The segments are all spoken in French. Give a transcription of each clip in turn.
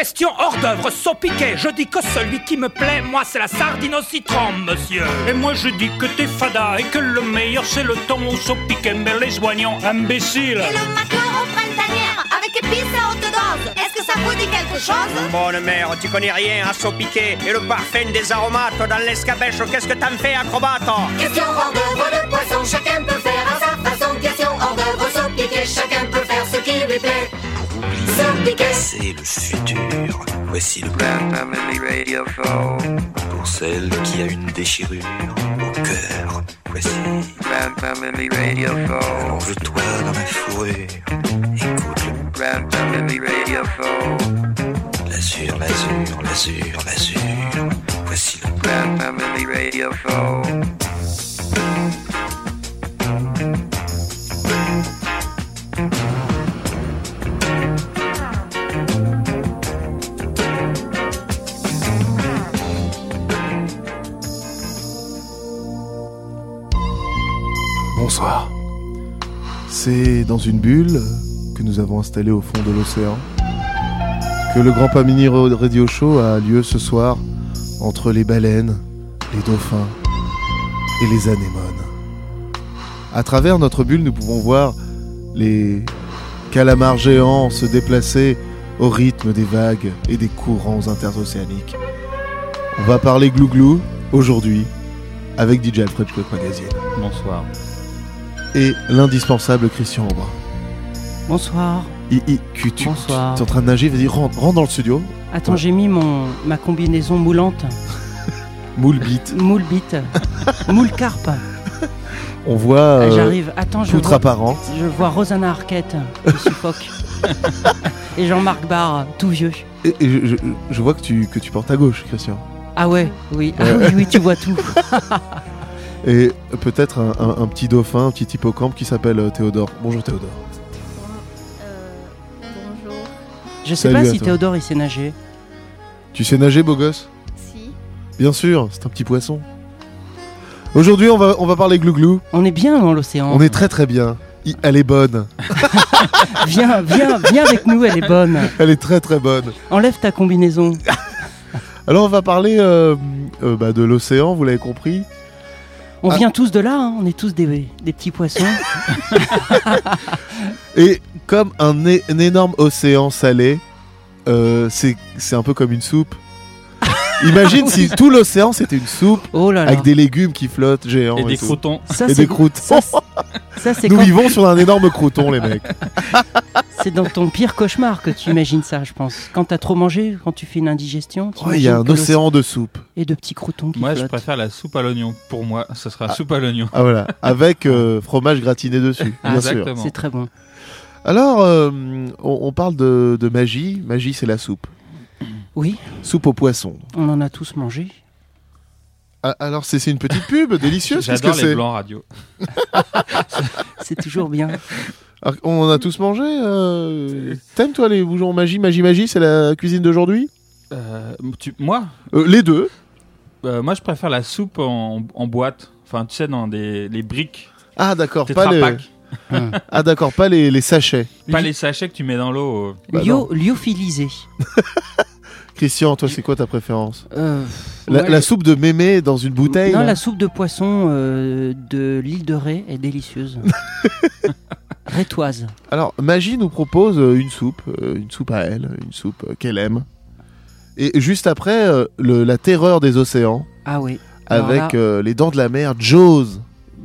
Question hors d'œuvre, saupiquet. Je dis que celui qui me plaît, moi, c'est la sardine au citron, monsieur. Et moi je dis que t'es fada et que le meilleur c'est le thon au saupiquet, mais les oignons, imbécile. Et le macaron printanière avec épices à haute dose. Est-ce que ça vous dit quelque chose? Bonne mère, tu connais rien à saupiquer et le parfum des aromates dans l'escabèche, qu'est-ce que t'en fais, acrobate? Question hors d'œuvre de poisson, chacun peut faire à sa façon. Question hors d'œuvre, sans piquer, chacun peut faire ce qui lui plaît. C'est le futur. Voici le Grand Family Radio Show. pour celle qui a une déchirure au cœur. Voici. Grand Family Radio Show. Allonge-toi dans ma fourrure. Écoute le Grand Family Radio Show. l'azur, l'azur, l'azur, l'azur. Voici le Grand Family Radio Show. Bonsoir. C'est dans une bulle que nous avons installée au fond de l'océan que le Grand Pamini Radio Show a lieu ce soir entre les baleines, les dauphins et les anémones. À travers notre bulle, nous pouvons voir les calamars géants se déplacer au rythme des vagues et des courants interocéaniques. On va parler glouglou aujourd'hui avec DJ Alfred Magazine Bonsoir. Et l'indispensable Christian Aubin. Bonsoir. I, I, tu, tu, Bonsoir. tu es en train de nager, vas-y, rentre, rentre dans le studio. Attends, Ouais. j'ai mis mon, ma combinaison moulante. Moule bite. Moule bite. Moule carpe. On voit euh, J'arrive. Attends, je vois, apparente. je vois Rosanna Arquette qui suffoque. Et Jean-Marc Barr, tout vieux. Et, et je, je- je vois que tu, que tu portes à gauche, Christian. Ah ouais, oui. Ah oui, oui, tu vois tout. Et peut-être un, un- un petit dauphin, un petit hippocampe qui s'appelle euh, Théodore. Bonjour Théodore. bonjour. Je sais Salut pas si toi. Théodore il sait nager. Tu sais nager, beau gosse Si. Bien sûr, c'est un petit poisson. Aujourd'hui, on va, on va parler glouglou. On est bien dans l'océan. On est très très bien. I- Elle est bonne. Viens, viens, viens avec nous, elle est bonne. Elle est très très bonne. Enlève ta combinaison. Alors on va parler euh, euh, bah, de l'océan, vous l'avez compris. On Ah. vient tous de là, hein. on est tous des, des petits poissons. Et comme un, énorme océan salé, euh, c'est un peu comme une soupe. Imagine si tout l'océan c'était une soupe Oh là là. avec des légumes qui flottent géants Et des tout. croutons. Ça, et c'est des croûtes. ça, ça, Nous quand- vivons sur un énorme crouton, les mecs. C'est dans ton pire cauchemar que tu imagines ça, je pense. Quand t'as trop mangé, quand tu fais une indigestion, Ouais, Il y a un océan de soupe. et de petits croutons qui Moi, je préfère la soupe à l'oignon. Pour moi, ce sera Ah. soupe à l'oignon. Ah voilà, avec euh, fromage gratiné dessus, bien sûr. C'est très bon. Alors, euh, on, on parle de, de magie. Magie, c'est la soupe. Oui, Soupe au poisson. on en a tous mangé. Ah, alors, c'est une petite pub délicieuse. J'adore les c'est blancs radio. C'est toujours bien. Alors, On en a tous mangé. euh, T'aimes toi les bougeons magie, magie, magie C'est la cuisine d'aujourd'hui? Euh, tu- moi, Euh, Les deux. euh, moi, je préfère la soupe en, en boîte. Enfin, tu sais, dans des les briques. Ah d'accord, pas les. Pak. Ah d'accord, pas les, les sachets. Pas les sachets que tu mets dans l'eau. euh. Bah Lyo, lyophilisé. Christian, toi c'est quoi ta préférence Euh, la, ouais, la soupe de mémé dans une bouteille Non, la soupe de poisson euh, de l'île de Ré est délicieuse. Rétoise. Alors Magie nous propose euh, une soupe, une soupe à elle, une soupe qu'elle aime. Et juste après, le- la terreur des océans, Ah oui. Alors avec là, les dents de la mer, Jaws.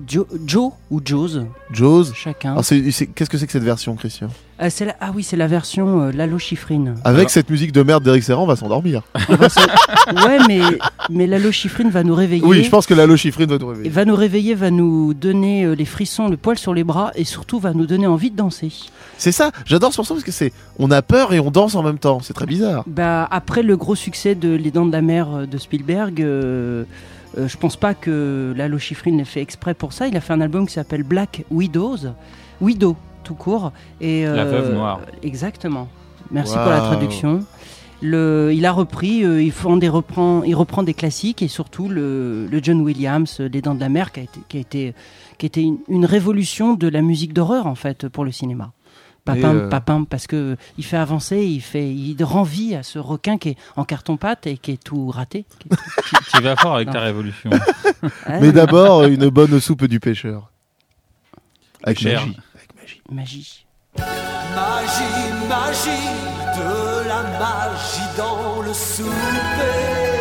Jo- Joe ou Jaws, Jaws. chacun. Alors, c'est- c'est- Qu'est-ce que c'est que cette version, Christian? Ah, la- ah oui, c'est la version euh, l'allochifrine. Avec Alors- cette musique de merde d'Eric Serran, on va s'endormir. Ouais, mais, mais l'allochifrine va nous réveiller. Oui, je pense que la lochifrine va nous réveiller. va nous réveiller, va nous donner euh, les frissons, le poil sur les bras et surtout va nous donner envie de danser. C'est ça, j'adore ce morceau parce que c'est. On a peur et on danse en même temps, c'est très bizarre. Bah, après le gros succès de Les Dents de la Mer euh, de Spielberg, euh, je pense pas que Lalo Schifrin l'ait fait exprès pour ça. Il a fait un album qui s'appelle Black Widows, Widow tout court. Et, La euh, veuve noire. Exactement. Merci pour la traduction. Le, il a repris, euh, il, font des reprend, il reprend des classiques et surtout le, le John Williams, Les Dents de la Mer, qui a été, qui a été, qui a été une, une révolution de la musique d'horreur en fait pour le cinéma. Papin, euh... papin, parce que il fait avancer, il fait, il rend vie à ce requin qui est en carton-pâte et qui est tout raté. Tu, vas fort avec ta révolution. Mais d'abord, une bonne soupe du pêcheur. Avec Pêcheur. magie. Avec magie. Magie. Magie, magie, de la magie dans le souper.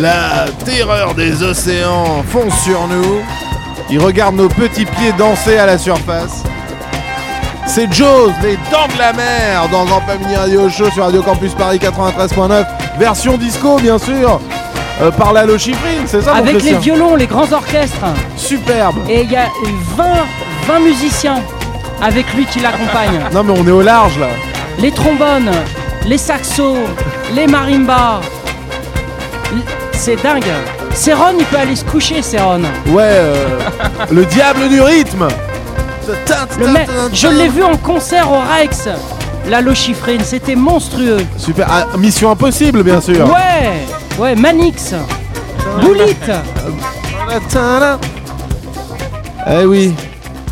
La terreur des océans fonce sur nous. Il regarde nos petits pieds danser à la surface. C'est Jaws, les dents de la mer, dans Grand Mini Radio Show sur Radio Campus Paris 93.9. Version disco, bien sûr, euh, par Lalo Schifrin, c'est ça mon Avec les Christian violons, les grands orchestres. Superbe. Et il y a 20, 20 musiciens avec lui qui l'accompagnent. Non mais on est au large là. les trombones, les saxos, les marimbas. C'est dingue. Céron, il peut aller se coucher, Céron. Ouais, euh, le diable du rythme. Le mec, je l'ai vu en concert au Rex. Lalo Schifrin, c'était monstrueux. Super. Ah, mission impossible, bien sûr. Ouais, ouais, Manix, Boulit, Eh oui.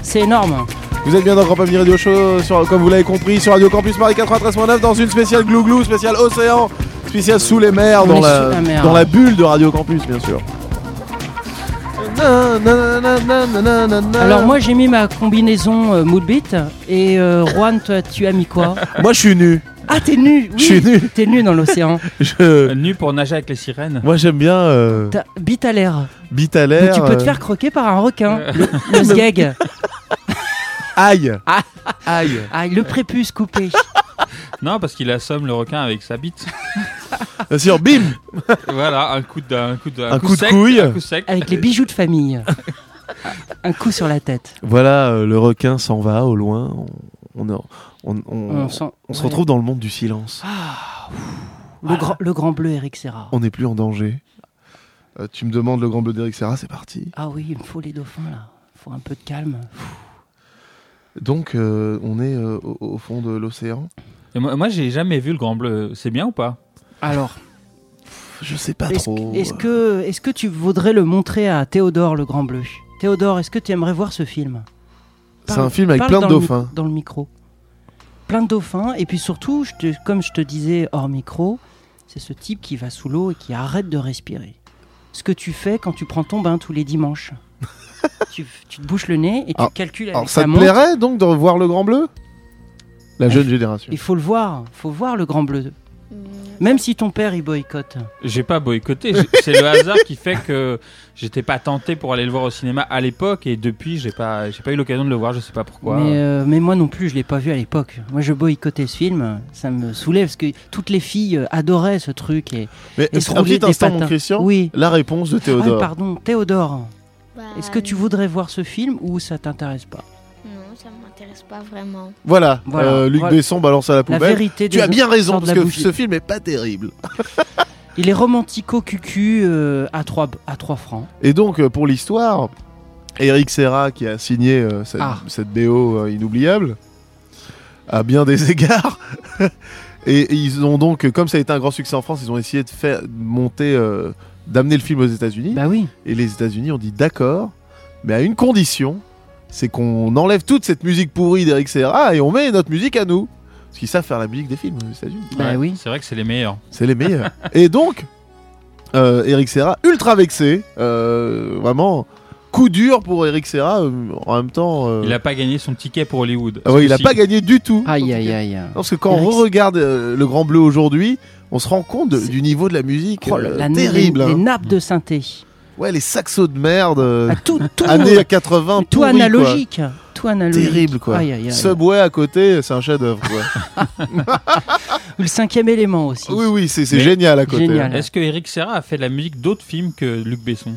c'est énorme. Vous êtes bien dans Grand Pavillon Radio Show, sur- comme vous l'avez compris, sur Radio Campus Paris 93.9 dans une spéciale glouglou, spéciale océan, spéciale sous les mers, dans la, sous la mer. dans la bulle de Radio Campus, bien sûr. Alors moi j'ai mis ma combinaison euh, mood beat et euh, Juan toi tu as mis quoi? Moi, je suis nu. Ah t'es nu, oui. Je suis nu. T'es nu dans l'océan. Je- Nu pour nager avec les sirènes. Moi, j'aime bien euh, T'as bite à l'air. bite à l'air. tu peux te euh, faire croquer par un requin. Le, le sgeg. Aïe. Ah. Aïe. Ah, le prépuce coupé. Non, parce qu'il assomme le requin avec sa bite. Bien sûr, bim. voilà, un coup de, un coup de, Un coup coup de sec, couille. un coup sec. Avec les bijoux de famille. Un coup sur la tête. Voilà, euh, le requin s'en va au loin. On, on, on, on- On sent- on se ouais. retrouve dans le monde du silence. Le, grand, le grand bleu Eric Serra. On n'est plus en danger. Euh, tu me demandes le grand bleu d'Eric Serra, c'est parti. Ah oui, il me faut les dauphins là. Il faut un peu de calme. Donc, euh, on est euh, au, au fond de l'océan. Et moi, moi j'ai jamais vu le grand bleu. C'est bien ou pas? Alors, Je sais pas est-ce trop. est-ce que, est que tu voudrais le montrer à Théodore le grand bleu? Théodore, est-ce que tu aimerais voir ce film? C'est un film avec plein de le dauphins. dans le micro. Plein de dauphins. Et puis surtout, je te- comme je te disais hors micro, c'est ce type qui va sous l'eau et qui arrête de respirer. Ce que tu fais quand tu prends ton bain tous les dimanches. tu, tu te bouches le nez et tu Alors- calcules avec Alors, ça ta te montre. plairait donc de revoir le grand bleu? La jeune génération. Il faut le voir, faut voir le grand bleu. Même si ton père il boycotte. J'ai pas boycotté. C'est le hasard qui fait que j'étais pas tenté pour aller le voir au cinéma à l'époque et depuis j'ai pas, j'ai pas eu l'occasion de le voir. Je sais pas pourquoi. Mais, euh, mais moi non plus, je l'ai pas vu à l'époque. Moi, je boycottais ce film. Ça me saoulait parce que toutes les filles euh, adoraient ce truc et, Mais et se un petit instant, mon. Christian. Oui. La réponse de Ah, Théodore. pardon, Théodore. Bah, Est-ce que tu voudrais voir ce film ou ça t'intéresse pas? M'intéresse pas vraiment. Voilà, Voilà, euh, Luc voilà. Besson balance à la La poubelle. vérité tu as bien raison, parce que bougie. ce film est pas terrible. Il est romantico-cucu euh, à, 3, à 3 francs. Et donc, euh, pour l'histoire, Eric Serra, qui a signé euh, cette, Ah. cette BO euh, inoubliable, à bien des égards. et, et ils ont donc, comme ça a été un grand succès en France, ils ont essayé de faire monter, euh, d'amener le film aux États-Unis. Bah oui. Et les États-Unis ont dit d'accord, mais à une condition, c'est qu'on enlève toute cette musique pourrie d'Eric Serra et on met notre musique à nous. Parce qu'ils savent faire la musique des films aux États-Unis. Bah Ouais, oui. C'est vrai que c'est les meilleurs. C'est les meilleurs. et donc, euh, Eric Serra, ultra vexé, euh, vraiment coup dur pour Eric Serra. euh, en même temps, euh, Il a pas gagné son ticket pour Hollywood. ah ouais, il a Si. pas gagné du tout. Aïe, aïe, aïe. Parce que quand Eric- on regarde le Grand Bleu aujourd'hui, on se rend compte de- du niveau de la musique Oh, euh, la- terrible. Les, les hein. nappes de synthé. Ouais, les saxos de merde. euh, Ah, tout, tout, années 80, tout quoi. analogique. Tout analogique. Terrible quoi. Aïe, aïe, aïe. Subway à côté, c'est un chef-d'œuvre. Ou le cinquième élément aussi. oui, oui, c'est génial à côté. Génial. Est-ce que Eric Serra a fait de la musique d'autres films que Luc Besson?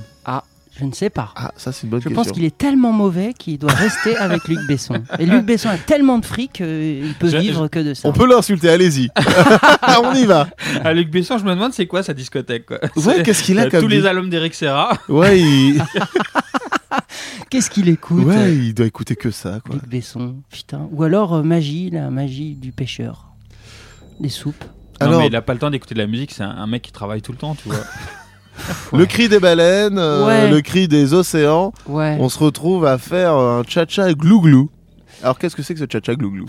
Je ne sais pas. Ah, ça c'est une bonne Je question. pense qu'il est tellement mauvais qu'il doit rester avec Luc Besson. Et Luc Besson a tellement de fric qu'il peut Je- vivre que de ça. On peut l'insulter, allez-y. On y va. À Luc Besson, je me demande c'est quoi sa discothèque. Quoi? Ouais, qu'est-ce qu'il a euh, comme Tous les albums d'Eric Serra. Ouais, il... Qu'est-ce qu'il écoute? Ouais, il doit écouter que ça. Quoi. Luc Besson, putain. Ou alors euh, magie, la magie du pêcheur. Des soupes. Non, Alors, mais il a pas le temps d'écouter de la musique. C'est un, un mec qui travaille tout le temps, tu vois. Le cri des baleines, euh, Ouais. le cri des océans, Ouais. on se retrouve à faire un cha-cha glouglou. Alors qu'est-ce que c'est que ce cha-cha glouglou?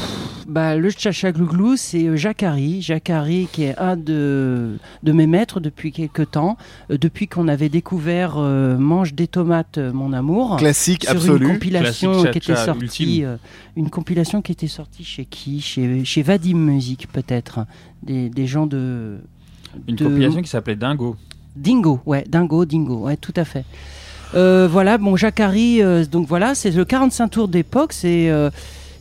Bah, le chacha glouglou, c'est euh, Jacques Harry. Jacques Harry, qui est un de, de mes maîtres depuis quelques temps. Euh, depuis qu'on avait découvert euh, Mange des tomates, euh, mon amour. Classique sur absolu. une compilation Classique qui était cha-cha sortie ultime. euh, une compilation qui était sortie chez qui? Chez, chez Vadim Music peut-être des, des gens de Une de- compilation qui s'appelait Dingo. Dingo, ouais, Dingo, Dingo, ouais, tout à fait. Euh, voilà, bon, Jacari, euh, donc voilà, c'est le 45 tours d'époque, c'est. euh,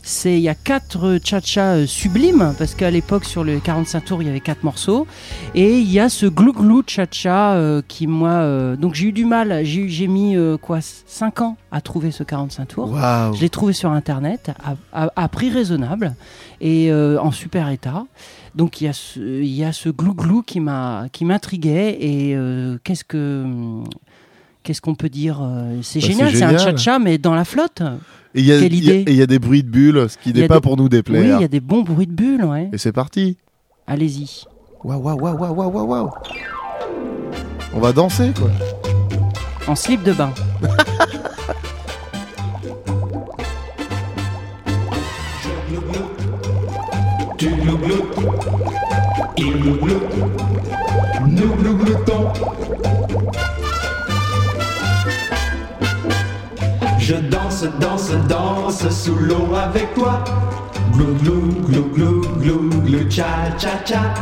c'est- il y a quatre cha-cha euh, sublimes parce qu'à l'époque sur le 45 tours il y avait quatre morceaux et il y a ce glou-glou cha-cha euh, qui moi euh, donc j'ai eu du mal j'ai j'ai mis euh, quoi 5 ans à trouver ce 45 tours Waouh. je l'ai trouvé sur internet à, à- à prix raisonnable et euh, en super état donc il y a ce, il y a ce glou-glou qui m'a qui m'intriguait et euh, qu'est-ce que qu'est-ce qu'on peut dire euh, c'est Bah, génial c'est c'est un cha-cha mais dans la flotte Et il y a- quelle il y a- idée et il y a des bruits de bulles, ce qui n'est pas des- pour nous oui déplaire. il y a des bons bruits de bulles ouais Et c'est parti. allez-y Waouh, waouh, waouh, waouh, waouh, waouh, waouh. On va danser, quoi. en slip de bain Tu glougloutes, il glougloute, nous glougloutons. Je danse, danse, danse sous l'eau avec toi. Glou, glou, glou, glou, glou, glou, cha, cha, cha.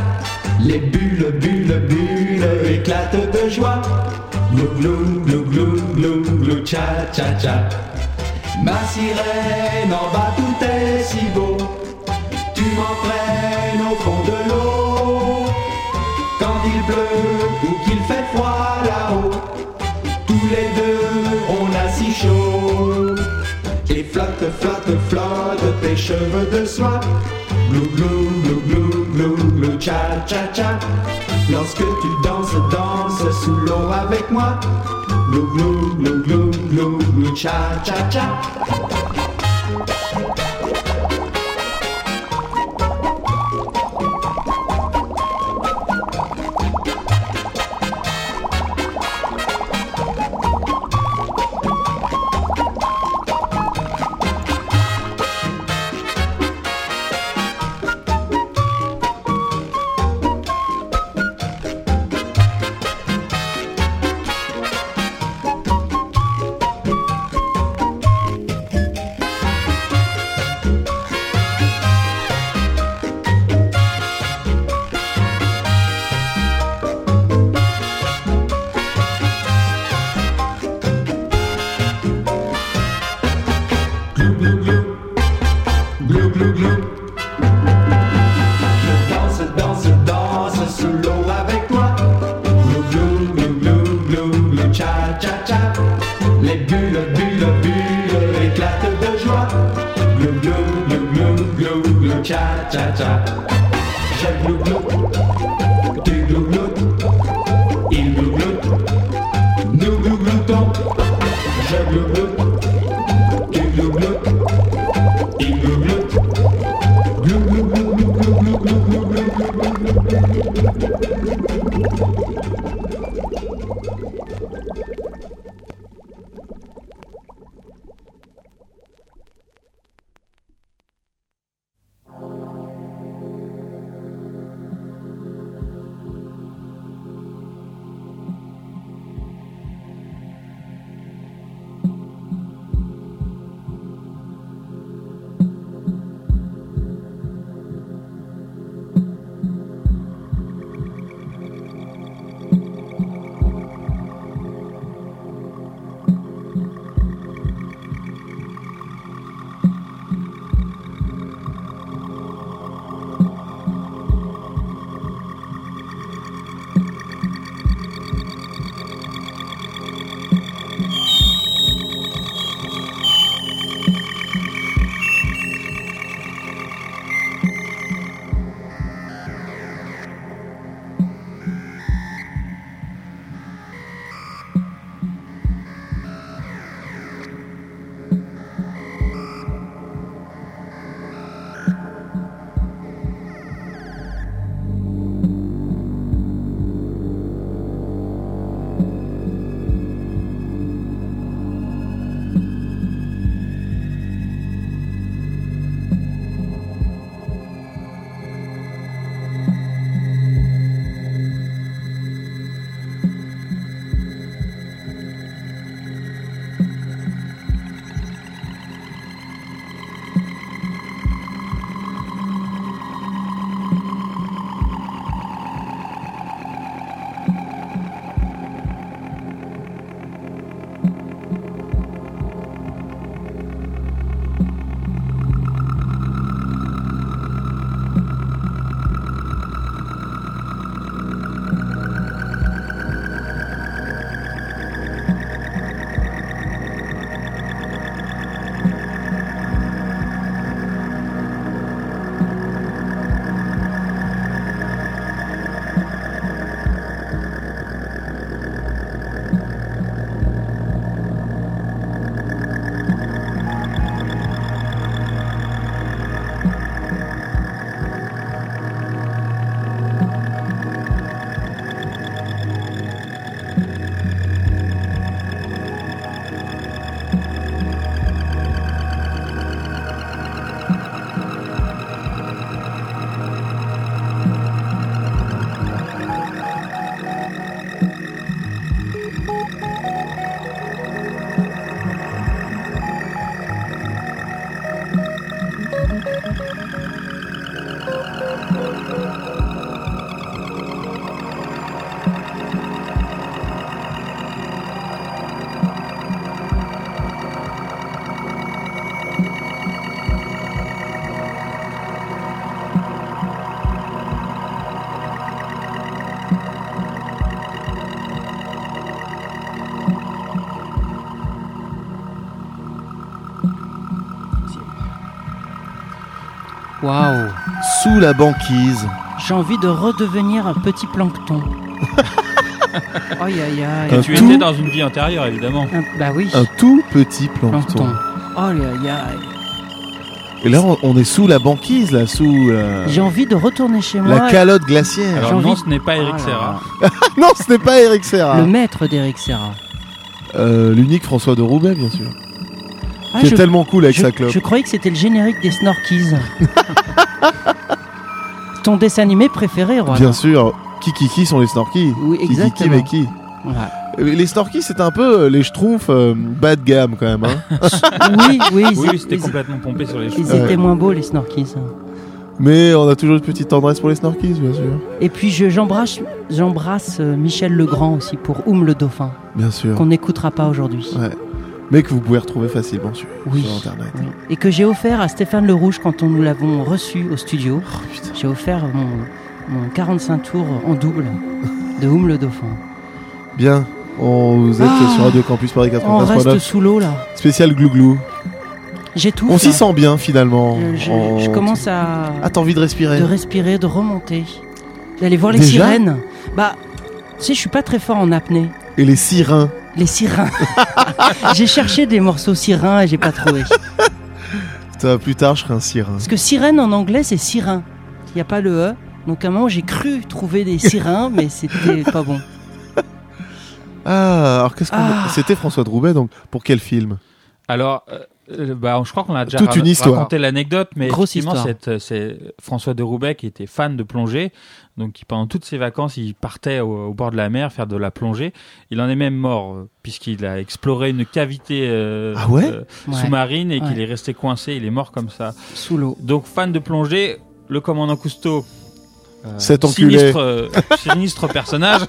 Les bulles, bulles, bulles éclatent de joie. Glou, glou, glou, glou, glou, glou, cha, cha, cha. Ma sirène, en bas tout Et flotte, flotte, flotte tes cheveux de soie. Glou, glou, glou, glou, glou, glou, cha, cha, cha. Lorsque tu danses, danses sous l'eau avec moi. Glou, glou, glou, glou, glou, glou, cha, cha, cha. Yeah. Waouh. Sous la banquise. J'ai envie de redevenir un petit plancton. aïe aïe aïe. Un Tu tout- étais dans une vie antérieure, évidemment. Un- bah oui. Un tout petit plancton. plancton. Aïe aïe aïe. Et là, on, on est sous la banquise, là, sous la, J'ai envie de retourner chez moi. la calotte glaciaire. Alors J'ai non, ce n'est pas Eric Ah Serra. non, ce n'est pas Eric Serra. Le maître d'Eric Serra. Euh, L'unique François de Roubaix, bien sûr. Ah, qui je- est tellement cool avec je, sa clope. je croyais que c'était le générique des Snorkies. Ton dessin animé préféré, Roi Bien sûr. Qui qui qui sont les Snorkies? Oui, Qui qui qui exactement. mais qui Ouais. Les Snorkies, c'est un peu euh, les Schtroumpfs euh, bas de gamme quand même. Hein. Oui, oui, ils, Oui, c'était ils- complètement pompé sur les ils cheveux. Ouais. étaient moins beaux, les Snorkies. Mais on a toujours une petite tendresse pour les Snorkies, bien sûr. Et puis je- j'embrasse j'embrasse euh, Michel Legrand aussi pour Oum le Dauphin, Bien sûr. qu'on n'écoutera pas aujourd'hui. Ouais. Mais que vous pouvez retrouver facilement sur, Oui. sur Internet. Oui. Et que j'ai offert à Stéphane Le Rouge quand on nous l'avons reçu au studio. Oh. J'ai offert mon, mon 45 tours en double de Oum le Dauphin. Bien. On, vous êtes Ah. sur Radio Campus Paris On reste 93.9. sous l'eau là. Spécial glouglou. J'étouffe. On s'y sent bien finalement. Je, je- En- je commence à Ah, t'as envie de respirer de respirer, de remonter, d'aller voir les Déjà sirènes. Bah, tu sais, je suis pas très fort en apnée. Et les sirènes Les sirènes. j'ai cherché des morceaux sirènes et j'ai pas trouvé. Putain, Plus tard, je serai un sirin. Parce que sirène en anglais, c'est sirin. Il n'y a pas le E. Donc à un moment, j'ai cru trouver des sirènes, mais c'était pas bon. Ah, alors qu'est-ce qu'on. Ah. C'était François de Roubaix, donc pour quel film? Alors, euh, euh, bah, je crois qu'on a déjà Toute une raconté l'anecdote, mais Grosse effectivement, histoire. cette, euh, c'est François de Roubaix qui était fan de plongée, donc pendant toutes ses vacances, il partait au, au bord de la mer faire de la plongée. Il en est même mort euh, puisqu'il a exploré une cavité euh, Ah ouais euh, sous-marine et qu'il est resté coincé. Il est mort comme ça. Sous l'eau. Donc fan de plongée, le commandant Cousteau. Euh, Cet enculé. sinistre, euh, sinistre personnage.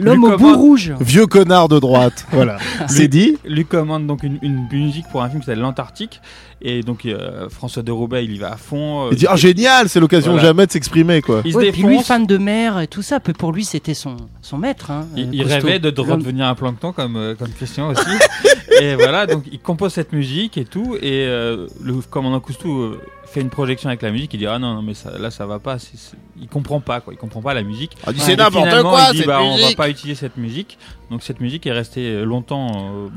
L'homme au bout rouge. Vieux connard de droite. Voilà. C'est dit lui commande donc une, une musique pour un film qui s'appelle L'Antarctique et donc euh, François de Roubaix il y va à fond euh, Il dit Ah, génial, c'est l'occasion Voilà. jamais de s'exprimer, quoi. il se Ouais, puis lui, fan de mer et tout ça, pour lui, c'était son, son maître. hein, il, euh, rêvait de, redevenir un plancton comme, euh, comme Christian aussi et voilà donc il compose cette musique et tout et euh, le commandant Cousteau euh, fait une projection avec la musique il dit ah non non mais ça, là ça va pas c'est- c'est- il comprend pas quoi il comprend pas la musique Ah, c'est n'importe quoi, il dit, bah, on va pas utiliser cette musique donc cette musique est restée euh, longtemps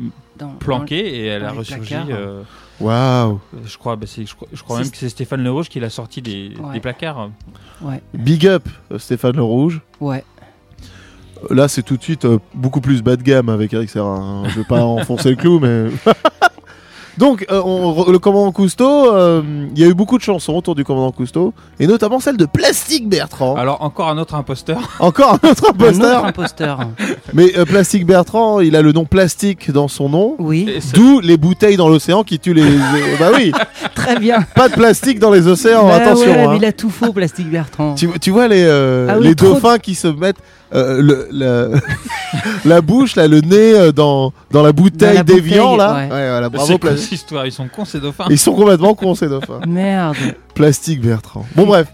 euh, Dans- planquée et elle a ressurgi euh, Waouh. Je crois, bah, je crois, je crois C'est- même que c'est Stéphane Le Rouge qui l'a sorti des, Ouais. des placards. Ouais, Big up, Stéphane Le Rouge. ouais. Là, c'est tout de suite euh, beaucoup plus bas de gamme avec Eric Serra. hein. Je vais pas enfoncer le clou, mais. Donc, euh, on- le commandant Cousteau, euh, il y a eu beaucoup de chansons autour du commandant Cousteau, et notamment celle de Plastique Bertrand. Alors encore un autre imposteur. Encore un autre Un imposteur. autre imposteur. Mais euh, Plastique Bertrand, il a le nom plastique dans son nom. Oui, D'où les bouteilles dans l'océan qui tuent les. euh, bah oui, très bien. pas de plastique dans les océans, Bah attention. ouais, hein. mais il a tout faux, Plastique Bertrand. Tu, tu vois les, euh, Ah oui, les trop dauphins qui se mettent euh, le, la, la bouche, là, le nez euh, dans, dans la bouteille la d'évian, bouteille, là. ouais. voilà, bravo, c'est quoi Pla- cette histoire Ils sont cons ces dauphins. Ils sont complètement cons, ces dauphins. Merde. Plastique Bertrand. Bon, bref.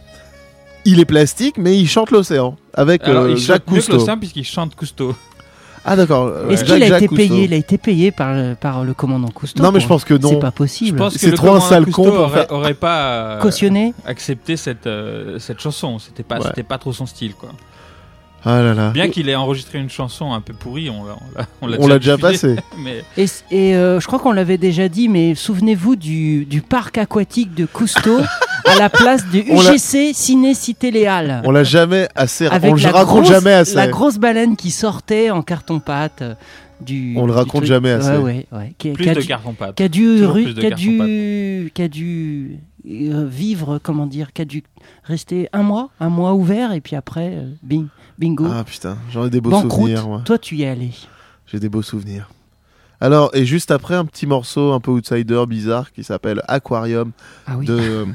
Il est plastique, mais il chante l'océan avec Alors euh, il Jacques chante Cousteau. l'océan puisqu'il chante Cousteau. Ah, d'accord. Est-ce qu'il a Jacques été Cousteau. payé Il a été payé par le, par le commandant Cousteau. Non, mais je pense que non. C'est pas Je possible. pense que C'est le trop un sale con pour aurait, faire- aurait pas euh, Cautionné accepté cette, euh, cette chanson. C'était pas, Ouais. c'était pas trop son style quoi. Ah là là. Bien qu'il ait enregistré une chanson un peu pourrie, on l'a, on l'a, On l'a déjà passé. Mais Et, et, euh, je crois qu'on l'avait déjà dit, mais souvenez-vous du, du parc aquatique de Cousteau à la place du UGC Ciné Cité Léal. On l'a jamais assez. Avec on le la raconte grosse- jamais assez. La grosse baleine qui sortait en carton-pâte. euh, Du, On le raconte truc. jamais assez. Ouais, ouais, ouais. Qui, plus qui a de dû- carton pâte. qui a dû, Toujours ru- plus de qui a carton dû, qui a dû euh, vivre, comment dire, qui a dû rester un mois, un mois ouvert, et puis après, euh, bing, bingo, Ah putain, j'en ai des beaux souvenirs, moi. Toi, tu y es allé. J'ai des beaux souvenirs. Alors, et juste après, un petit morceau un peu outsider, bizarre, qui s'appelle Aquarium Ah oui, de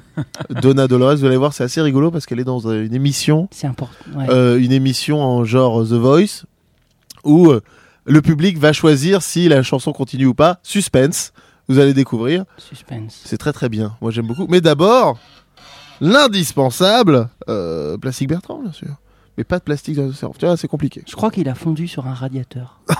Donna Dolores. Vous allez voir, c'est assez rigolo parce qu'elle est dans une émission, c'est important. ouais. euh, une émission en genre The Voice, où euh, le public va choisir si la chanson continue ou pas. Suspense, vous allez découvrir. Suspense. C'est très très bien. Moi, j'aime beaucoup. Mais d'abord, l'indispensable, euh, Bertrand, bien sûr. Mais pas de plastique dans l'océan. Tu vois, c'est compliqué. Je crois qu'il a fondu sur un radiateur.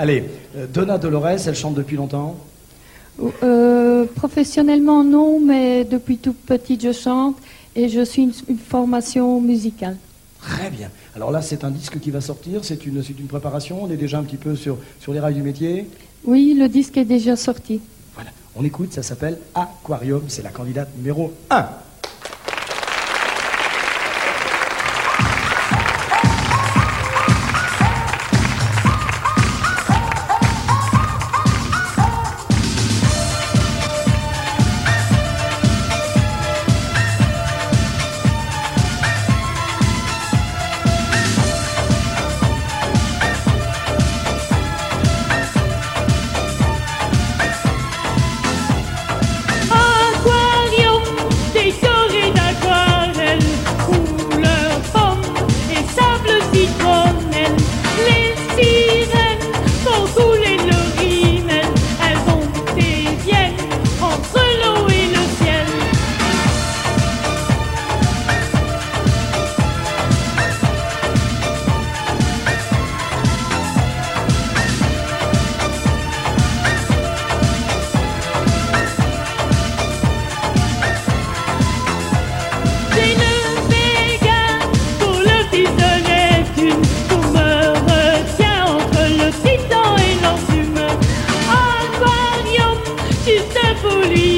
Allez, euh, Donna Dolores, elle chante depuis longtemps Euh, professionnellement, non, mais depuis tout petit, je chante et je suis une, une formation musicale. Très bien. Alors là, c'est un disque qui va sortir, c'est une, c'est une préparation, on est déjà un petit peu sur, sur les rails du métier. Oui, le disque est déjà sorti. On écoute, ça s'appelle Aquarium, c'est la candidate numéro 1. Juste pour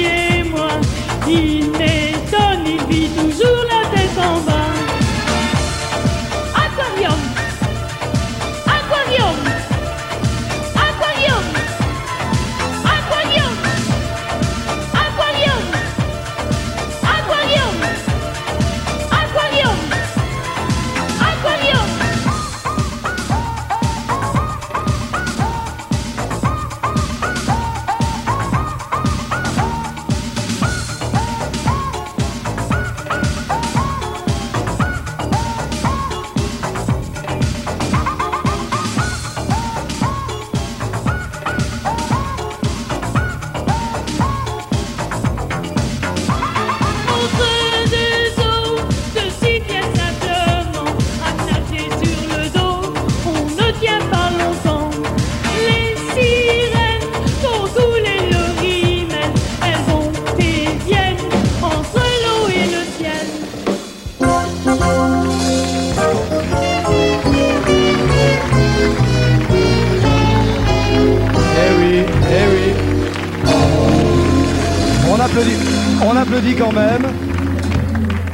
quand même.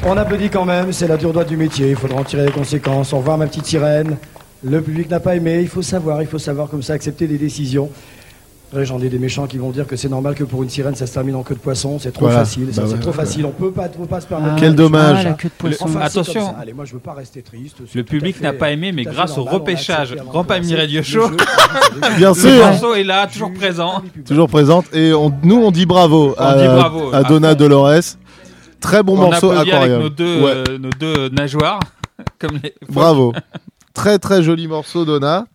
On applaudit quand même, c'est la dure droite du métier, il faudra en tirer les conséquences. Au revoir ma petite sirène. Le public n'a pas aimé, il faut savoir, il faut savoir comme ça accepter des décisions. J'en ai des méchants qui vont dire que c'est normal que pour une sirène ça se termine en queue de poisson, c'est trop Voilà. facile, Bah c'est ouais, trop ouais. facile, on peut pas, on peut pas se permettre. Ah, Quel de- dommage. Ah, la queue de poisson. Enfin, c'est Attention. Allez, moi je veux pas rester triste. Le public n'a pas aimé, mais grâce au normal, repêchage, Grand commencer. Radio Le Show. Bien Le sûr. morceau est là, toujours présent. Toujours présente. Et on- nous, on dit bravo, On à, dit bravo. à Donna Dolores. Très bon On morceau, Aquarium. avec nos deux, Ouais. euh, nos deux nageoires. Comme les... Bravo. très très joli morceau, Donna.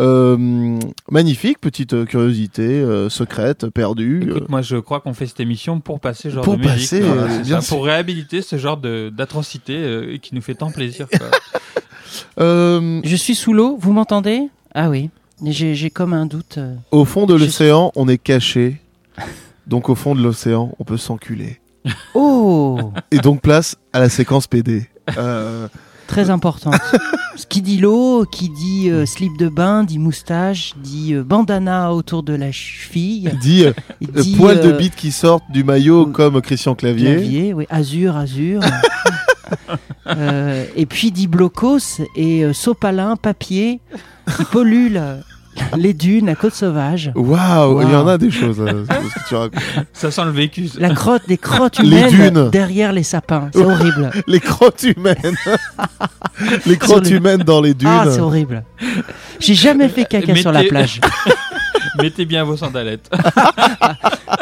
Euh, magnifique, petite euh, curiosité euh, secrète, perdue. Écoute, moi je crois qu'on fait cette émission pour passer genre Pour de musique. passer, Voilà, euh, bien ça, pour réhabiliter ce genre de- d'atrocité euh, qui nous fait tant plaisir. quoi. Euh, Je suis sous l'eau, vous m'entendez? Ah oui, Mais j'ai comme un doute. euh. Au fond de l'océan, on est caché. Donc au fond de l'océan, on peut s'enculer. Oh Et donc place à la séquence PD. Euh, Très importante. Ce qui dit l'eau, qui dit euh, slip de bain, dit moustache, dit euh, bandana autour de la cheville. dit, euh, Il euh, dit, poils de euh, bite qui sortent du maillot comme Christian Clavier. Clavier, oui, azur, azur. Euh, et puis dit blocos et euh, sopalin, papier, qui pollue la- les dunes, la côte sauvage. Waouh, il y en a des choses. euh, c'est ce que tu racontes. Ça sent le vécu. ça. La crotte, des crottes Les humaines dunes. derrière les sapins. C'est horrible. Les crottes humaines. les crottes les- humaines dans les dunes. Ah, c'est horrible. J'ai jamais fait caca sur la plage. Mettez bien vos sandalettes.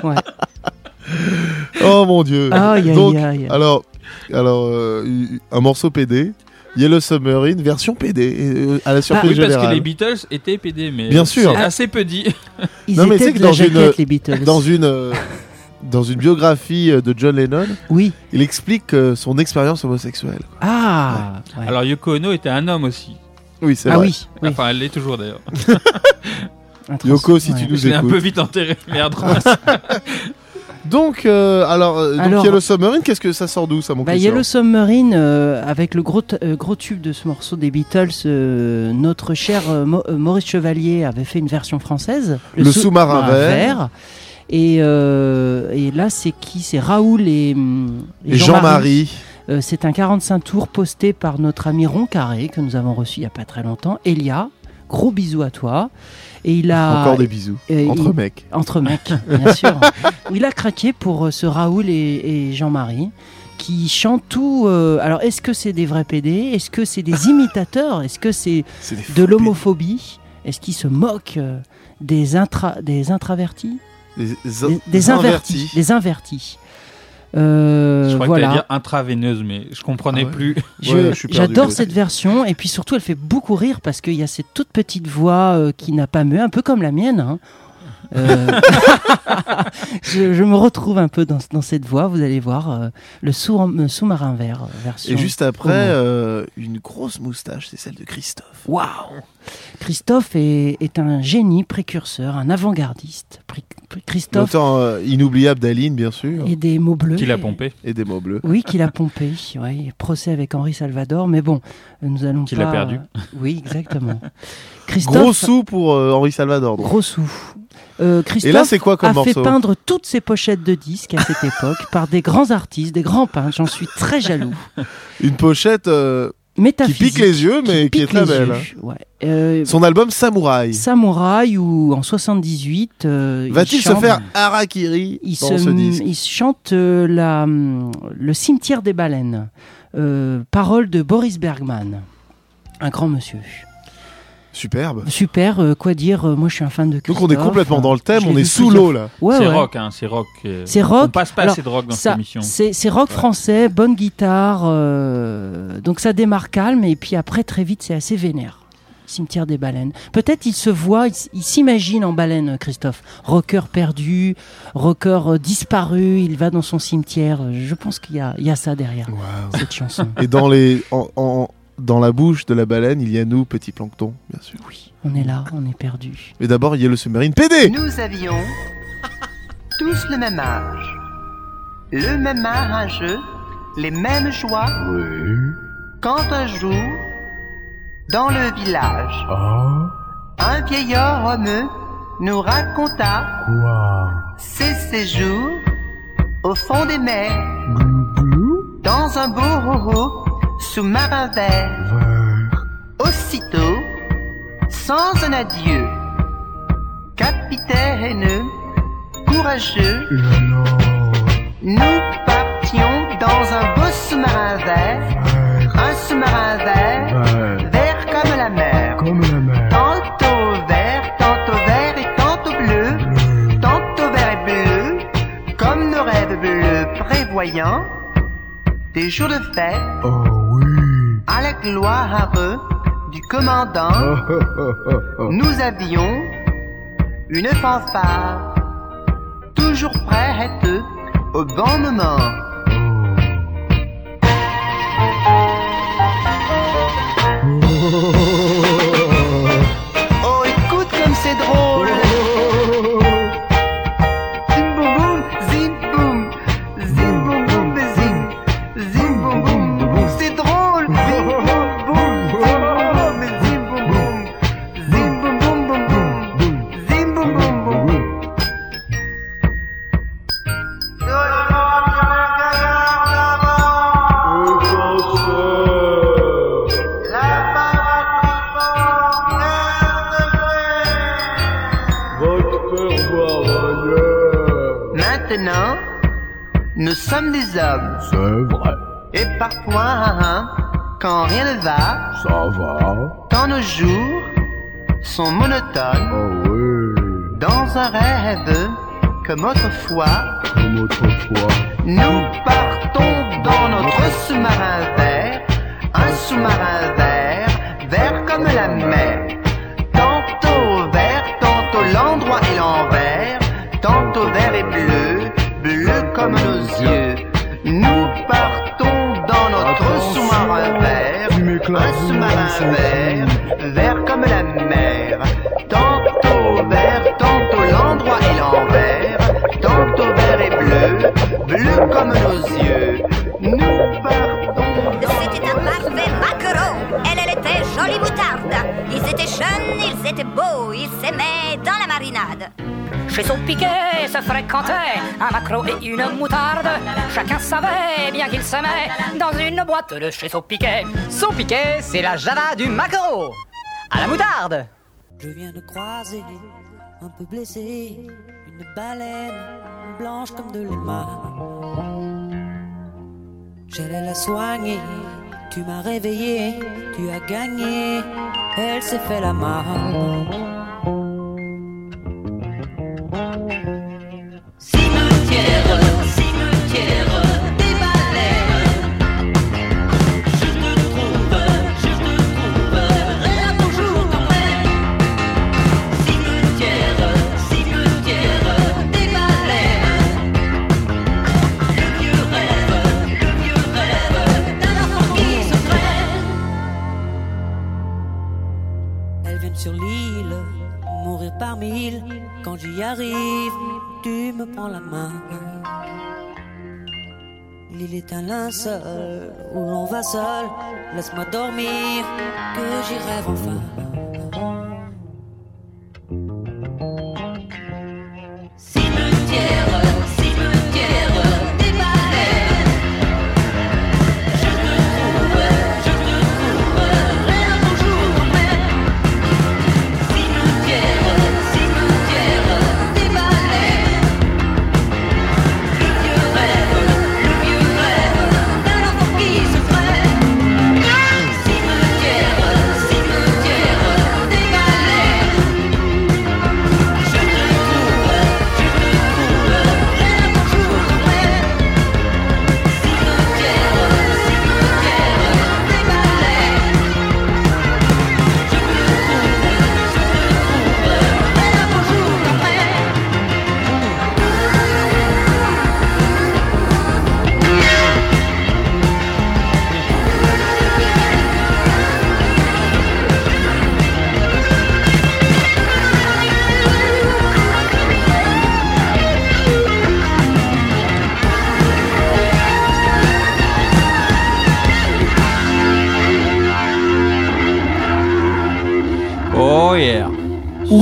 Ouais. Oh mon dieu. Aïe, aïe, Donc, aïe. alors, alors euh, un morceau PD, Yellow Submarine, version PD, euh, à la surprise oui, parce générale. que les Beatles étaient PD, mais Bien sûr. c'est assez peu dit. Ils non mais étaient que de la dans une, jaquette, les Beatles. dans une, euh, dans une biographie euh, de John Lennon, Oui. il explique euh, son expérience homosexuelle. Ah ouais. Alors Yoko Ono était un homme aussi. Oui, c'est Ah vrai. oui, oui. Enfin, elle l'est toujours d'ailleurs. Yoko, si ouais. tu nous Je l'ai un écoutes. peu vite enterré, merde. Donc, euh, alors, euh, donc Alors- Yellow Submarine, qu'est-ce que ça sort d'où ça, mon Bah, Yellow Submarine, euh, avec le gros, euh, gros tube de ce morceau des Beatles, euh, notre cher euh, Mo- Maurice Chevalier avait fait une version française. Le sous-marin vert. Et, euh, et là, c'est qui? C'est Raoul et, hum, Et Jean-Marie. Euh, c'est un 45 tours posté par notre ami Ron Carré, que nous avons reçu il n'y a pas très longtemps. Elia, gros bisous à toi. Et il a Encore des bisous. et Entre il- mecs. Entre mecs, bien sûr. Il a craqué pour euh, ce Raoul et, et Jean-Marie qui chantent tout. euh, alors, est-ce que c'est des vrais PD Est-ce que c'est des imitateurs? Est-ce que c'est de l'homophobie? Est-ce qu'ils se moquent euh, des, intra, des intravertis? Des, des, des invertis. Des invertis. Euh, Je crois que voilà. t'allais dire intraveineuse, mais je comprenais Ah ouais. plus. Ouais, J'adore ouais. cette version et puis surtout elle fait beaucoup rire parce qu'il y a cette toute petite voix euh, qui n'a pas mué, un peu comme la mienne. hein. Euh, je, je me retrouve un peu dans, dans cette voix, vous allez voir euh, le sous- sous-marin vert version. Et juste après, euh, une grosse moustache, c'est celle de Christophe. Waouh Christophe est, est un génie précurseur, un avant-gardiste. Christophe euh, inoubliable d'Aline, bien sûr. et des mots bleus. Qui l'a pompé. Et des mots bleus. Oui, qu'il a pompé. Ouais, procès avec Henri Salvador, mais bon, nous allons Qu'il pas. a perdu. euh, Oui, exactement. Christophe, Gros sous pour euh, Henri Salvador. donc. Gros sous. Euh, Christophe Et là, c'est quoi comme a fait peindre toutes ses pochettes de disques à cette époque par des grands artistes, des grands peintres. J'en suis très jaloux. Une pochette euh, qui Métaphysique. pique les yeux, mais qui, est très belle. yeux, ouais. Euh, Son album Samouraï. Samouraï ou en 78. euh, Va-t-il il se faire harakiri il, dans se, ce disque il chante euh, la, hum, le cimetière des baleines. Parole de Boris Bergman. Un grand monsieur. Superbe. Super, euh, quoi dire euh, Moi, je suis un fan de Donc Christophe. on est complètement dans le thème, on est sous l'eau là. Ouais, c'est ouais. rock, hein, c'est rock. euh, C'est rock. On passe pas Alors, assez de rock dans ça- cette émission. C'est c'est rock français, bonne guitare. euh, donc ça démarre calme et puis après très vite c'est assez vénère. Cimetière des baleines. Peut-être il se voit, il, s'imagine en baleine, Christophe. Rocker perdu, rocker euh, disparu, il va dans son cimetière. Je pense qu'il y a, il y a ça derrière cette chanson. Et dans, les, en, en- dans la bouche de la baleine, il y a nous, petit plancton, bien sûr. Oui, on est là, on est perdu. Mais d'abord, il y a le submarine PD Nous avions tous le même âge, le même âge, les mêmes joies. Quand un jour, dans le village, un vieil homme nous raconta ses séjours au fond des mers, dans un beau sous-marin vert. Aussitôt, sans un adieu, capitaine courageux, nous partions dans un beau sous-marin vert, un sous-marin vert, vert. comme la mer, tantôt vert, tantôt vert et tantôt bleu, tantôt vert et bleu, comme nos rêves bleus prévoyants, des jours de fête, à la gloire du commandant, nous avions une fanfare, toujours prête au bon moment. Oh, comme autrefois, une moutarde. Chacun savait bien qu'il s'aimait dans une boîte de chez son piquet. Son piquet, c'est la java du maquereau. À la moutarde. Je viens de croiser, un peu blessé, une baleine blanche comme de l'émail. J'allais la soigner, tu m'as réveillé, tu as gagné, elle s'est fait la malle. Linceul où l'on va seul. Laisse-moi dormir, que j'y rêve enfin.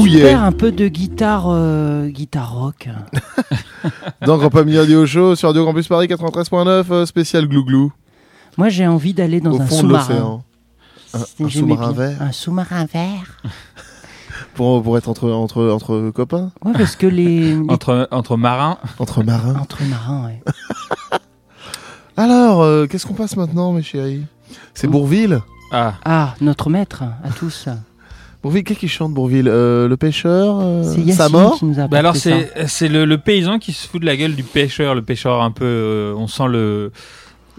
Yeah. un peu de guitare, euh, guitare rock. Dans Grand Pas Radio Show sur Radio Campus Paris 93.9, euh, spécial glouglou. Moi, j'ai envie d'aller dans Au un fond sous-marin. l'océan. Un, un sous-marin vert Un sous-marin vert. pour, pour être entre, entre, entre copains Ouais, parce que les, les- Entre, entre marins. Entre marins. entre marins, ouais. Alors, euh, qu'est-ce qu'on passe maintenant, mes chéris? C'est Bourville? Ah. Ah, notre maître, à tous. Bourville, qu'est-ce qui chante Bourville? Euh, Le pêcheur euh, C'est Yacine Samor qui nous a Bah alors c'est le, le paysan qui se fout de la gueule du pêcheur, le pêcheur un peu, euh, on sent le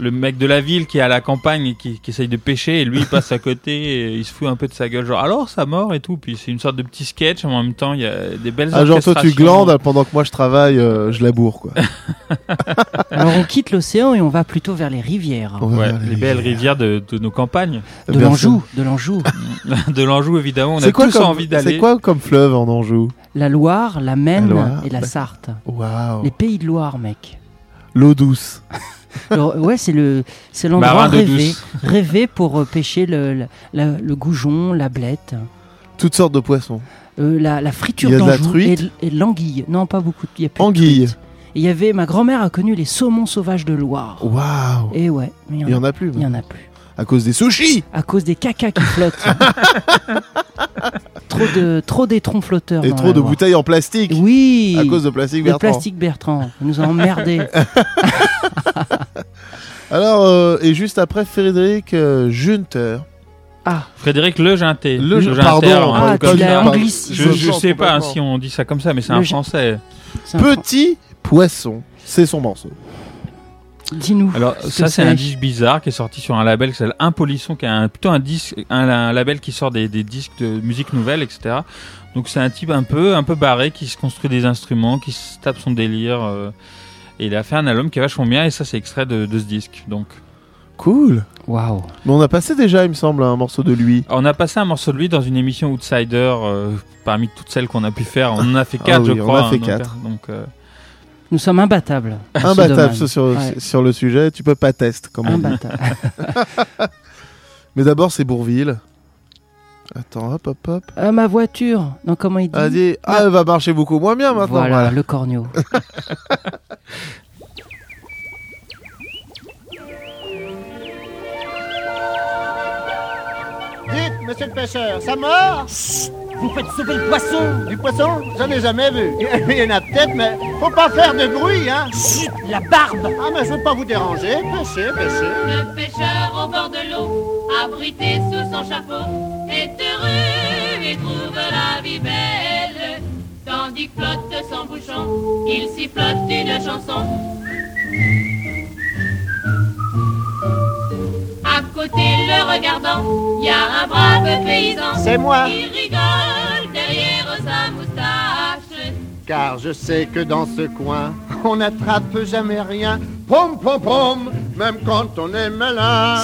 le mec de la ville qui est à la campagne et qui, qui essaye de pêcher et lui il passe à côté et il se fout un peu de sa gueule genre alors ça mort et tout puis c'est une sorte de petit sketch en même temps il y a des belles Ah, genre toi tu glandes pendant que moi je travaille, euh, je laboure quoi. Alors on quitte l'océan et on va plutôt vers les rivières. Ouais, les belles rivières de, de nos campagnes. De l'Anjou, de l'Anjou. de l'Anjou évidemment, on a C'est quoi, tous comme- envie d'aller. c'est quoi comme fleuve en Anjou? La Loire, la Maine La Loire, et la. Sarthe. Waouh. Les pays de Loire, mec. L'eau douce. Alors, ouais, c'est le, c'est l'endroit rêvé, rêvé pour euh, pêcher le, la- le goujon, la blette, Toutes sortes de poissons. euh, la, la friture y d'Anjou et, et de l'anguille. Non, pas beaucoup. Il y a plus de Anguille. il y avait, ma grand-mère a connu les saumons sauvages de Loire. Waouh. Et ouais, Il y en a plus. Il y en a plus. À cause des sushis. À cause des cacas qui flottent. trop de, trop d'étrons flotteurs. Et trop de bouteilles en plastique. Oui. À cause de plastique Le Bertrand. plastique Bertrand. Il nous a emmerdés. Alors, euh, et juste après, Frédéric euh, Junter. Ah. Frédéric Le Ginté. Le- Ginter, pardon, en- ah, comme ça. Je, je sais pas si on dit ça comme ça, mais c'est Le un français. Un Petit poisson. C'est son morceau. Dis-nous. Alors ce ça c'est un disque bizarre qui est sorti sur un label qui s'appelle Un Polisson, qui est un, plutôt un disque, un, un label qui sort des, des disques de musique nouvelle, etc. Donc c'est un type un peu, un peu barré qui se construit des instruments, qui se tape son délire. euh, et il a fait un album qui est vachement bien et ça c'est extrait de, de ce disque. Donc Cool. Waouh. Mais on a passé déjà, il me semble, un morceau de lui. On a passé un morceau de lui dans une émission Outsider, euh, parmi toutes celles qu'on a pu faire. On en a fait Ah quatre, oui, je on crois. a fait donc, quatre. euh, Donc, euh, Nous sommes imbattables. dans ce Imbattable domaine. sur, Ouais. sur le sujet, tu peux pas tester, comme on dit. Mais d'abord, c'est Bourville. Attends, hop, hop, hop. Ah, ma voiture. Non, comment il dit? Ah, ah, elle va marcher beaucoup moins bien maintenant. Voilà, voilà. le corneau. Dites, monsieur le pêcheur, ça mord Vous faites sauver le poisson Du poisson J'en ai jamais vu. Il y en a peut-être, mais faut pas faire de bruit, hein Chut, la barbe Ah, mais je veux pas vous déranger. Pêchez, pêchez. Le pêcheur au bord de l'eau, abrité sous son chapeau, est heureux et trouve la vie belle. Tandis que flotte son bouchon, il sifflote une chanson. À côté, le regardant, y a un brave paysan. C'est moi. Qui rigole derrière sa moustache. Car je sais que dans ce coin, on n'attrape jamais rien. Pom, pom, pom, même quand on est malin.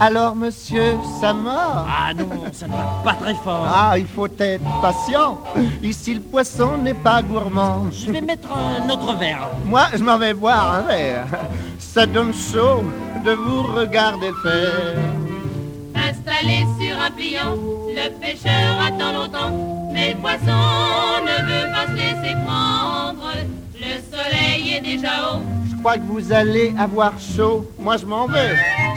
Alors, monsieur, ça mord Ah non, ça ne va pas très fort. Ah, il faut être patient. Ici, le poisson n'est pas gourmand. Je vais mettre un autre verre. Moi, je m'en vais boire un verre. Ça donne chaud de vous regarder faire. Installé sur un pliant, le pêcheur attend longtemps, mais le poisson ne veut pas se laisser prendre. Le soleil est déjà haut. Je crois que vous allez avoir chaud. Moi, je m'en vais.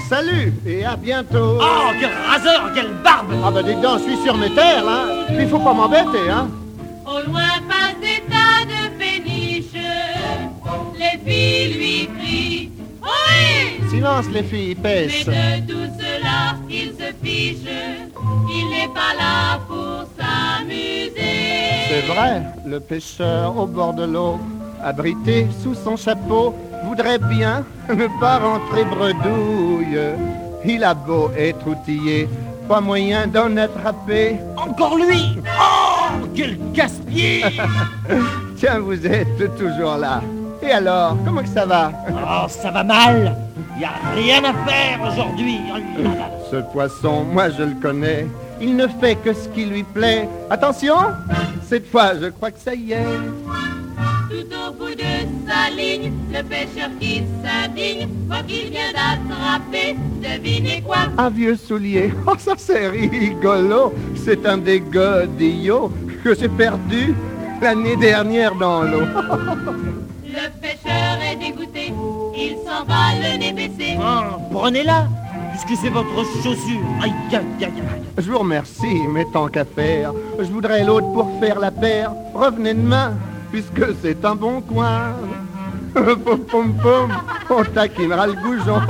Salut et à bientôt. Oh, quel raseur, quelle barbe Ah bah dites donc, je suis sur mes terres, là. Puis il faut pas m'embêter, hein. Au loin passe des tas de péniches. Les filles lui crient Silence, les filles, Mais pêche. de tout cela, il se fiche. Il n'est pas là pour s'amuser. C'est vrai, le pêcheur au bord de l'eau, abrité sous son chapeau, voudrait bien ne pas rentrer bredouille. Il a beau être outillé, pas moyen d'en attraper. Encore lui Oh, quel casse-pied Tiens, vous êtes toujours là. Et alors, comment que ça va? Oh, ça va mal Y a rien à faire aujourd'hui là. Ce poisson, moi je le connais. Il ne fait que ce qui lui plaît. Attention, cette fois, je crois que ça y est. Tout au bout de sa ligne, le pêcheur qui s'indigne, voit qu'il vient d'attraper, devinez quoi Un vieux soulier. Oh, ça c'est rigolo. C'est un des godillots que j'ai perdu l'année dernière dans l'eau. Le pêcheur il s'en va le nez baissé. Oh, Prenez-la Puisque c'est votre chaussure Aïe, aïe, aïe, aïe Je vous remercie, mais tant qu'à faire, je voudrais l'autre pour faire la paire. Revenez demain, puisque c'est un bon coin. Pom pom pom, on taquinera le goujon.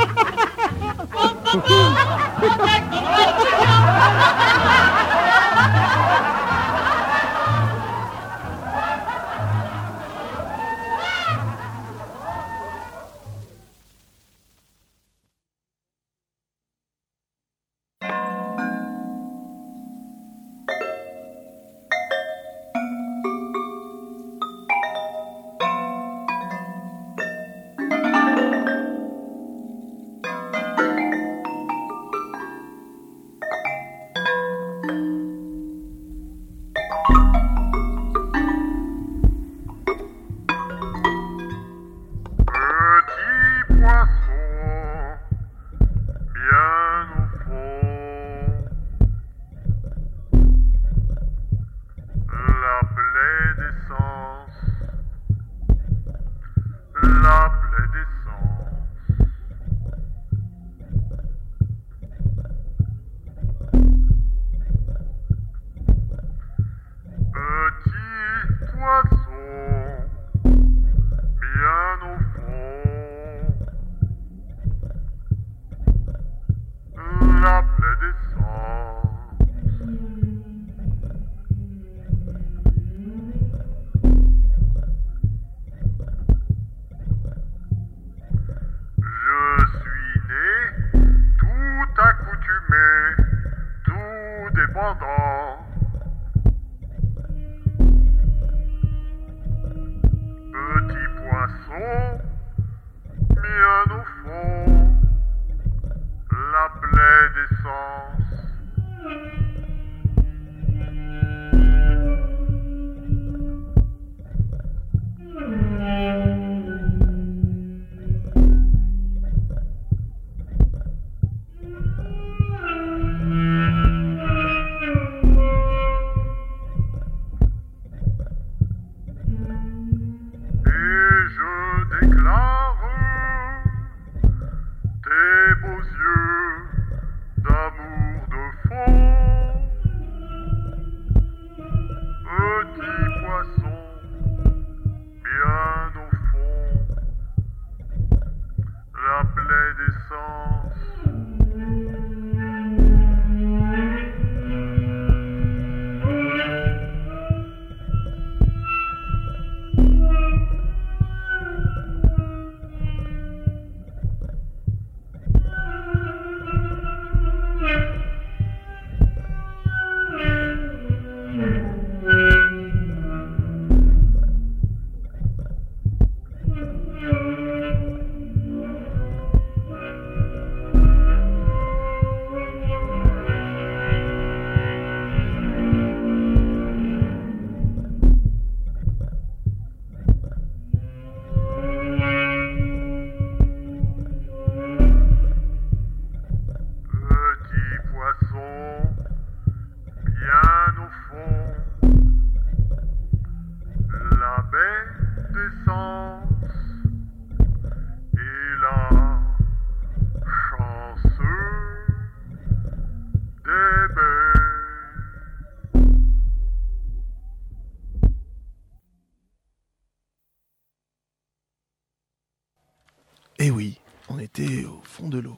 Était au fond de l'eau.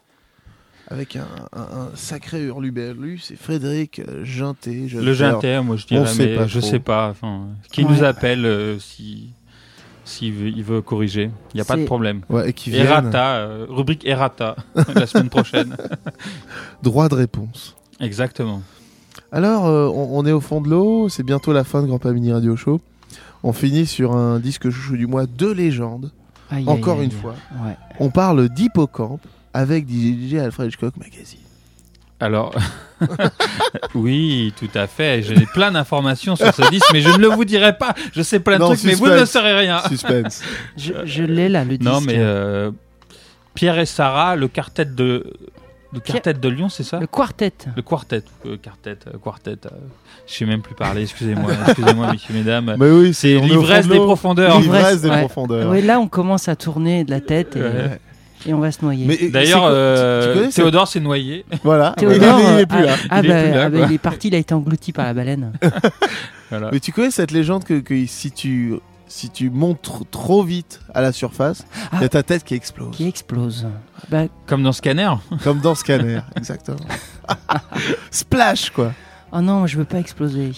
Avec un, un- un sacré hurluberlu, c'est Frédéric euh, Ginté. Le Ginté, moi je dirais, sait pas je trop. sais pas. Enfin, qui Ouais. nous appelle euh, si s'il veut, il veut corriger. Il n'y a pas de problème. Ouais, et qui viennent. Errata, euh, rubrique Errata la semaine prochaine. Droit de réponse. Exactement. Alors, euh, on, on est au fond de l'eau, c'est bientôt la fin de Grand Pas Mini Radio Show. On finit sur un disque chouchou du mois de légende. Aïe, Encore aïe, une aïe. fois. Ouais. On parle d'Hippocampe avec DJ Alfred Hitchcock Magazine. Alors, oui, tout à fait. J'ai plein d'informations sur ce disque, mais je ne le vous dirai pas. Je sais plein de Non, trucs, mais vous ne saurez rien. Suspense. Je, je l'ai là, le disque. Non, mais euh, Pierre et Sarah, le quartet de. Le Pierre- quartet de Lyon, c'est ça Le quartet. Le quartet, euh, quartet, euh, quartet. euh, je sais même plus parler. Excusez-moi, excusez-moi, messieurs, mesdames. Mais oui, c'est l'ivresse des profondeurs. L'ivresse des Ouais. profondeurs. Ouais, là, on commence à tourner de la tête et, Ouais. et on va se noyer. Mais- D'ailleurs, euh, Théodore s'est noyé. Voilà. Théodore, il, est- il est euh, plus là. ah, Il est bah, plus là, ah bah, il est parti, il a été englouti par la baleine. Voilà. Mais tu connais cette légende que, que si tu si tu montes tr- trop vite à la surface, il y a ta tête qui explose. Qui explose. Bah, Comme dans Scanner. Comme dans Scanner, exactement. Splash, quoi. oh non, je veux pas exploser.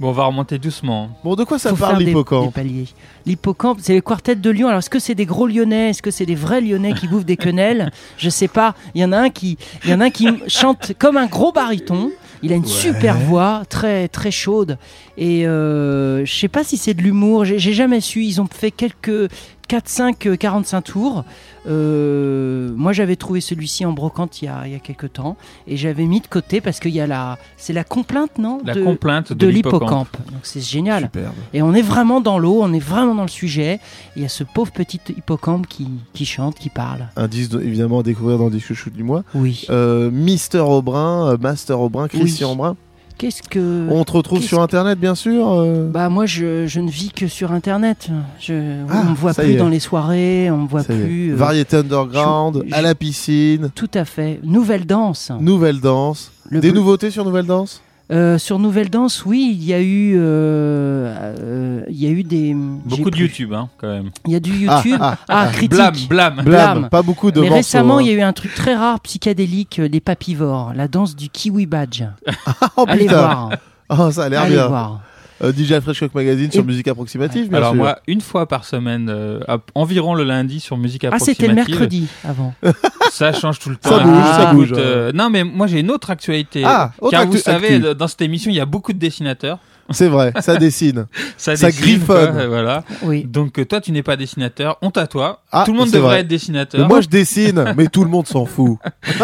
Bon, on va remonter doucement. Bon, de quoi ça Faut parle des- l'hippocampe des. L'hippocampe, c'est le quartet de Lyon. Alors, est-ce que c'est des gros Lyonnais? Est-ce que c'est des vrais Lyonnais qui bouffent des quenelles? Je sais pas. Il y en a un qui, il y en a un qui chante comme un gros baryton. Il a une Ouais. super voix, très très chaude. Et euh, je sais pas si c'est de l'humour. J'ai jamais su. Ils ont fait quelques 4, 5, euh, 45 tours. Euh, moi, j'avais trouvé celui-ci en brocante il y a, il y a quelques temps. Et j'avais mis de côté parce qu'il y a la. C'est la complainte, non? La complainte de l'hippocampe. l'hippocampe. Donc c'est génial. Superbe. Et on est vraiment dans l'eau, on est vraiment dans le sujet. Il y a ce pauvre petit hippocampe qui, qui chante, qui parle. Un disque de- évidemment à découvrir dans le disque chouchou du mois. Oui. Euh, Mister Aubrin, euh, Master Aubrin, Christian Oui. Aubrin. Qu'est-ce que. On te retrouve sur internet, bien sûr. euh. Bah moi je, je ne vis que sur internet. Je, Ah, on me voit plus dans les soirées, on me voit Ça plus. euh, Variété underground, je- à la piscine, Tout à fait. Nouvelle danse. nouvelle danse. Le Des bleu- nouveautés sur nouvelle danse? Euh, sur Nouvelle Danse, oui, il y a eu, euh, euh, il y a eu des Beaucoup de YouTube, hein, quand même. Il y a du YouTube. Ah, Ah, ah, ah. critique. Blâme, blâme. Blâme. Pas beaucoup de Mais morceaux, récemment, hein. il y a eu un truc très rare, psychédélique, euh, les papivores, la danse du kiwi badge. Oh, Allez putain. voir. Oh, ça a l'air bien. voir. Euh, DJ Alfred Shock Magazine sur musique approximative, bien Alors sûr. moi, une fois par semaine, euh, à- environ le lundi sur musique Ah, approximative. c'était le mercredi avant. Ça change tout le temps. Ça bouge, ça écoute, bouge, euh, non, mais moi j'ai une autre actualité. Ah, autre car vous savez, actu. dans cette émission, il y a beaucoup de dessinateurs. C'est vrai, ça dessine. Ça, Ça dessine, griffonne. quoi, voilà. Oui. Donc euh, toi, tu n'es pas dessinateur. Honte à toi. Ah, tout le monde devrait vrai. être dessinateur. Mais moi, je dessine, mais tout le monde s'en fout.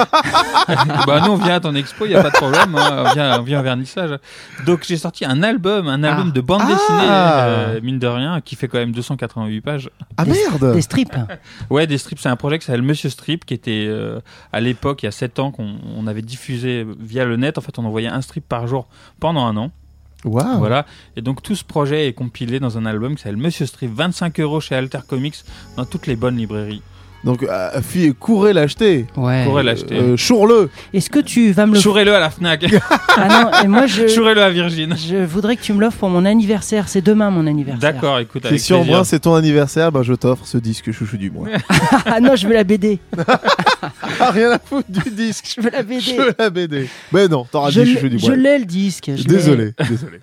bah nous on vient à ton expo, il y a pas de problème, hein. on, vient, on vient au vernissage. Donc j'ai sorti un album, un album de bande Ah. dessinée, euh, mine de rien, qui fait quand même 288 pages. Ah merde Des strips. Ouais, des strips, c'est un projet qui s'appelle Monsieur Strip, qui était euh, à l'époque, il y a 7 ans, qu'on on avait diffusé via le net. En fait, on envoyait un strip par jour pendant un an. Waouh Voilà. Et donc tout ce projet est compilé dans un album qui s'appelle Monsieur Strip, 25 euros chez Alter Comics, dans toutes les bonnes librairies. Donc, euh, fille, courez l'acheter. Ouais. Courez l'acheter. Euh, Chourle. Est-ce que tu vas me le Chourez-le à la Fnac. Ah non, et moi je. Chourez-le à Virgin. Je voudrais que tu me l'offres pour mon anniversaire. C'est demain mon anniversaire. D'accord, écoute, avec Christian plaisir. Brun, c'est ton anniversaire, bah, je t'offre ce disque chouchou du mois. ah non, je veux la BD. ah, rien à foutre du disque. Je veux la BD. Je veux la BD. Mais non, t'auras Je dit l'ai- chouchou du je mois. l'ai le disque. je. Désolé, désolé.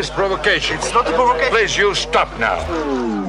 Is a provocation. That is provocation. It's not a provocation. Please, you stop now.